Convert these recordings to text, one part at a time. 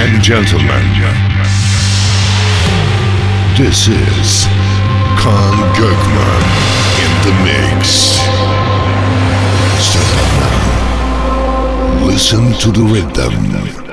and gentlemen, this is Kaan Gökman in the mix. Stand up now. Listen to the rhythm.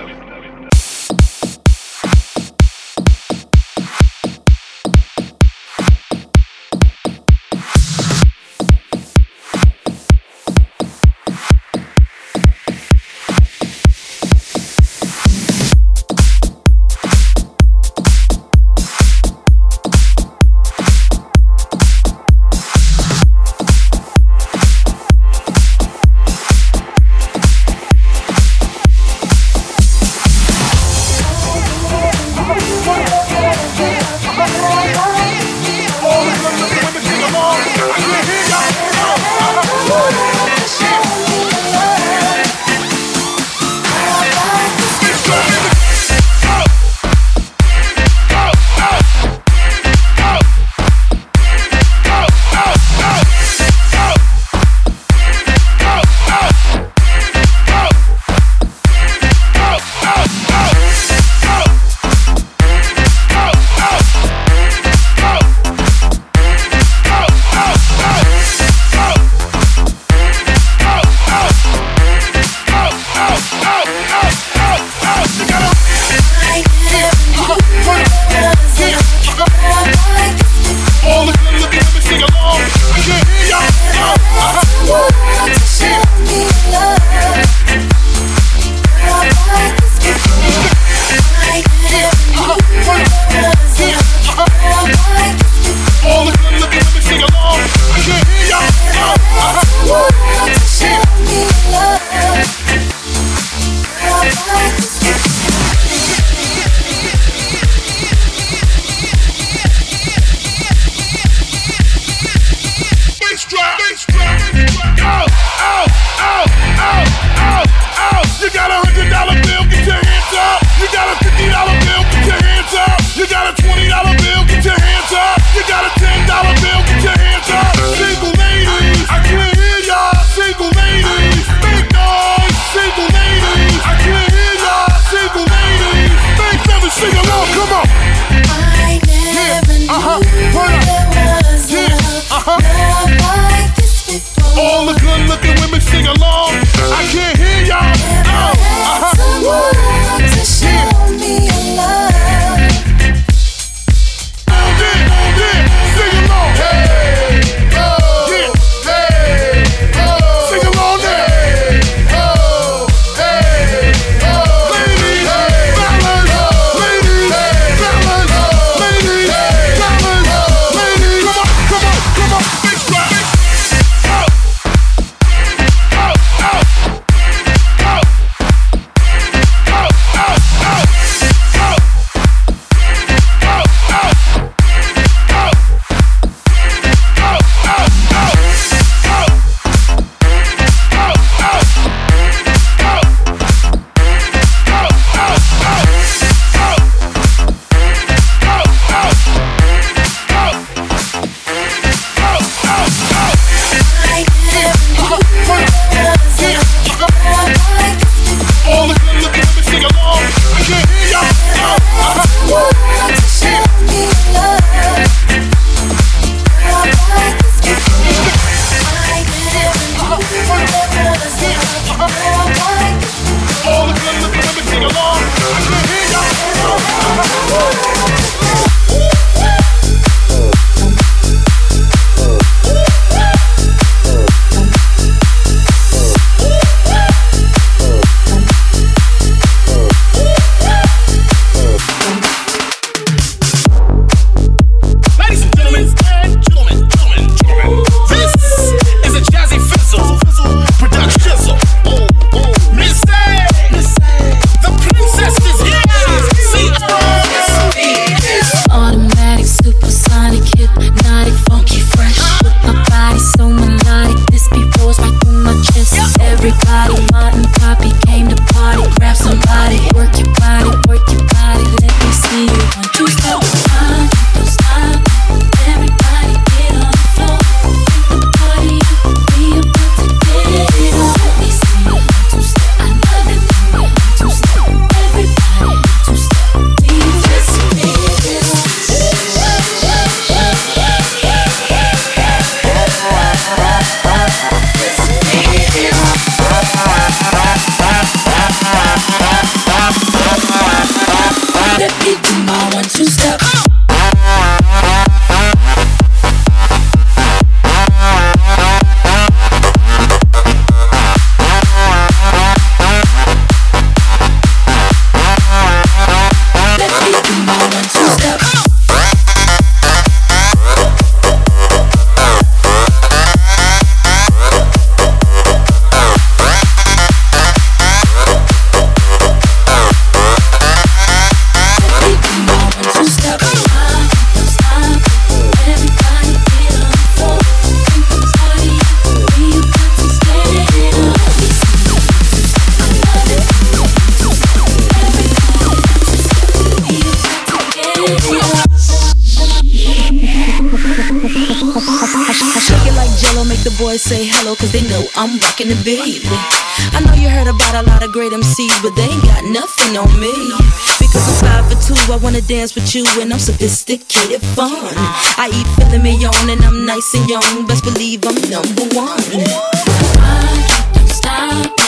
in baby. I know you heard about a lot of great MCs, but they ain't got nothing on me. Because I'm five for two, I wanna dance with you, and I'm sophisticated fun. I eat filet mignon, and I'm nice and young. Best believe I'm number one. I can't stop.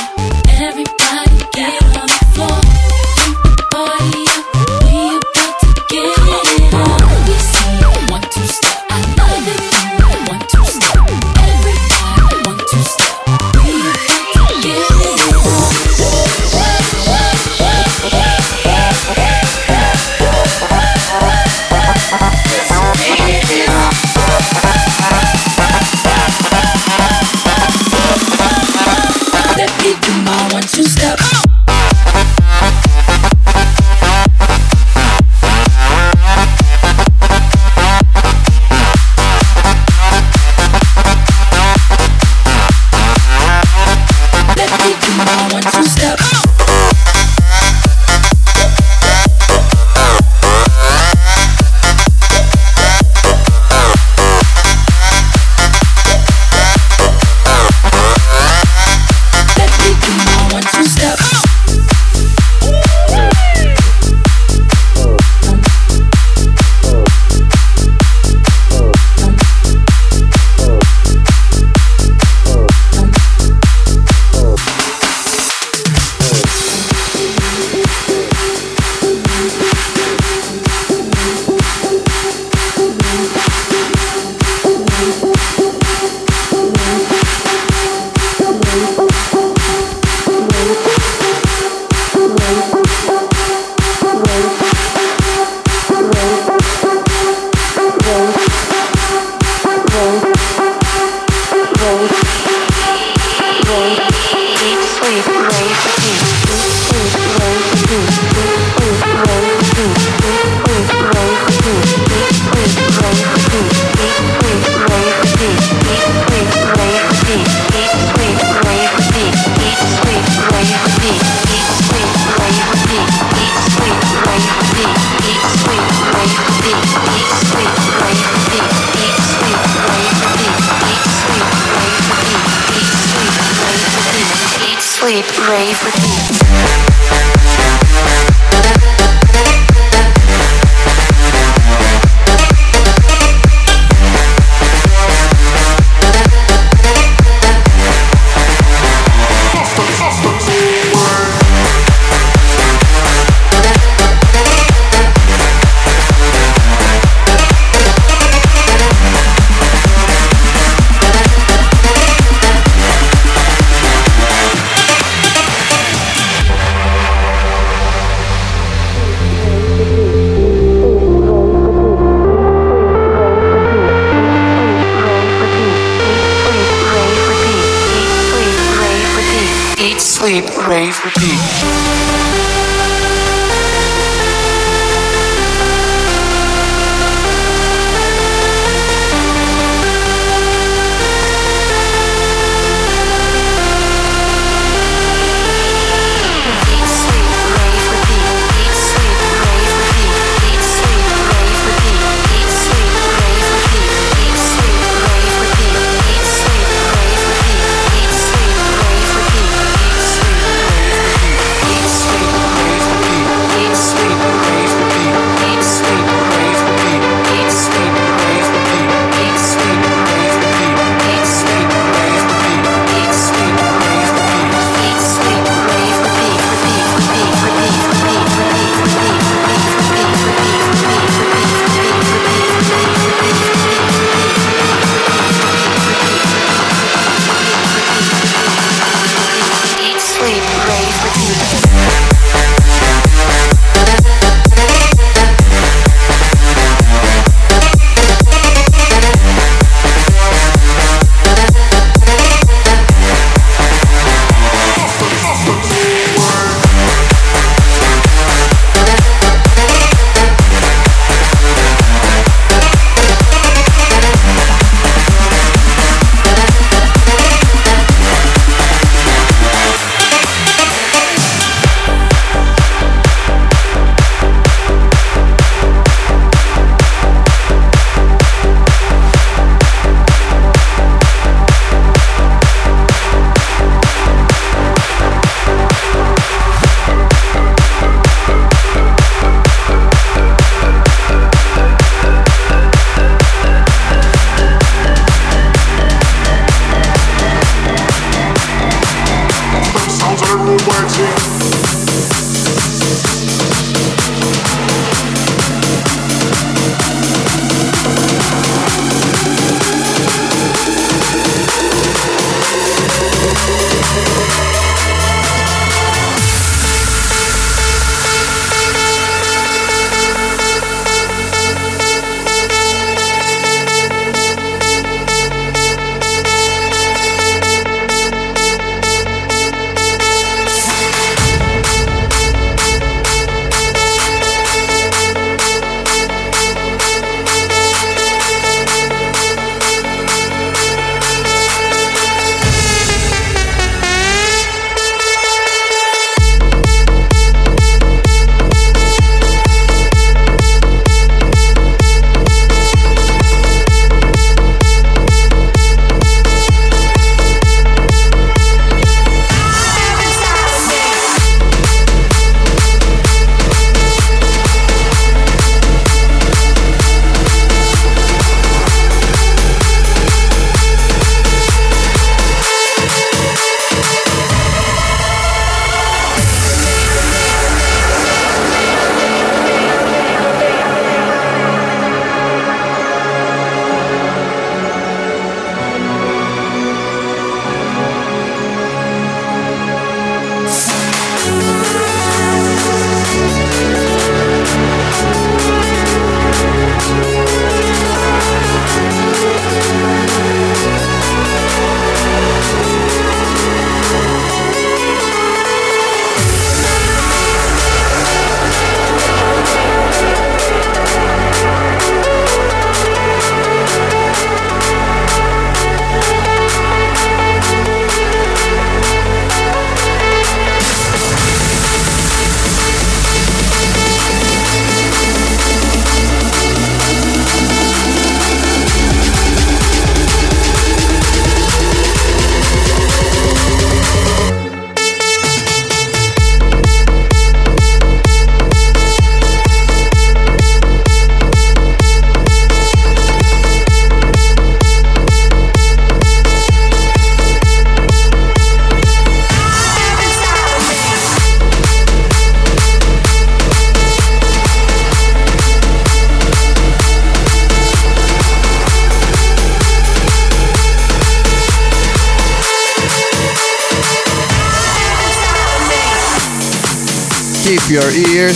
repeat.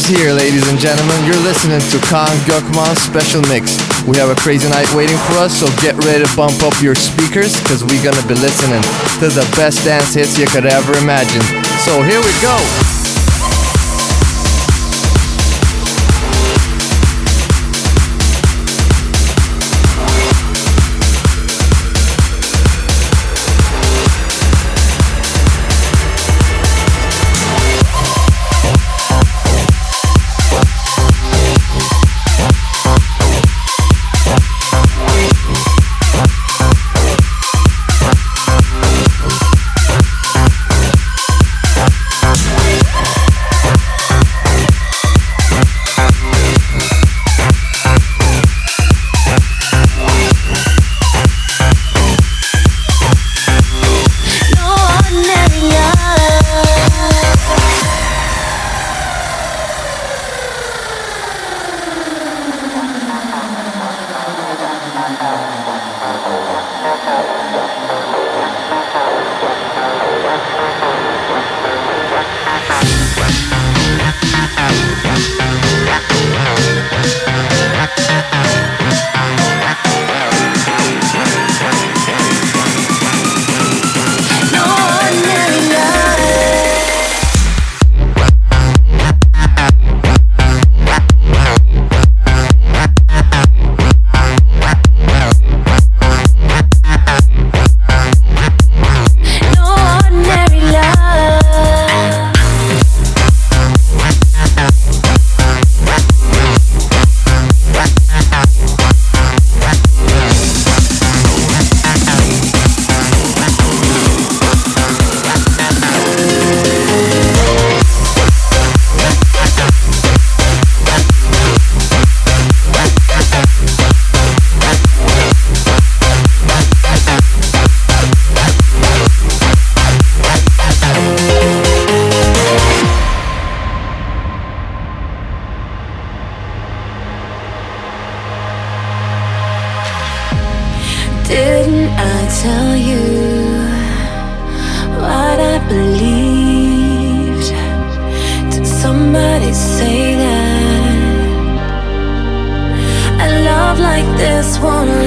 Ears here, ladies and gentlemen. You're listening to Kaan Gökman's special mix. We have a crazy night waiting for us, so get ready to bump up your speakers, because we're gonna be listening to the best dance hits you could ever imagine. So here we go. Didn't I tell you what I believed? Did somebody say that a love like this won't?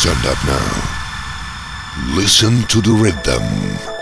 Stand up now. Listen to the rhythm.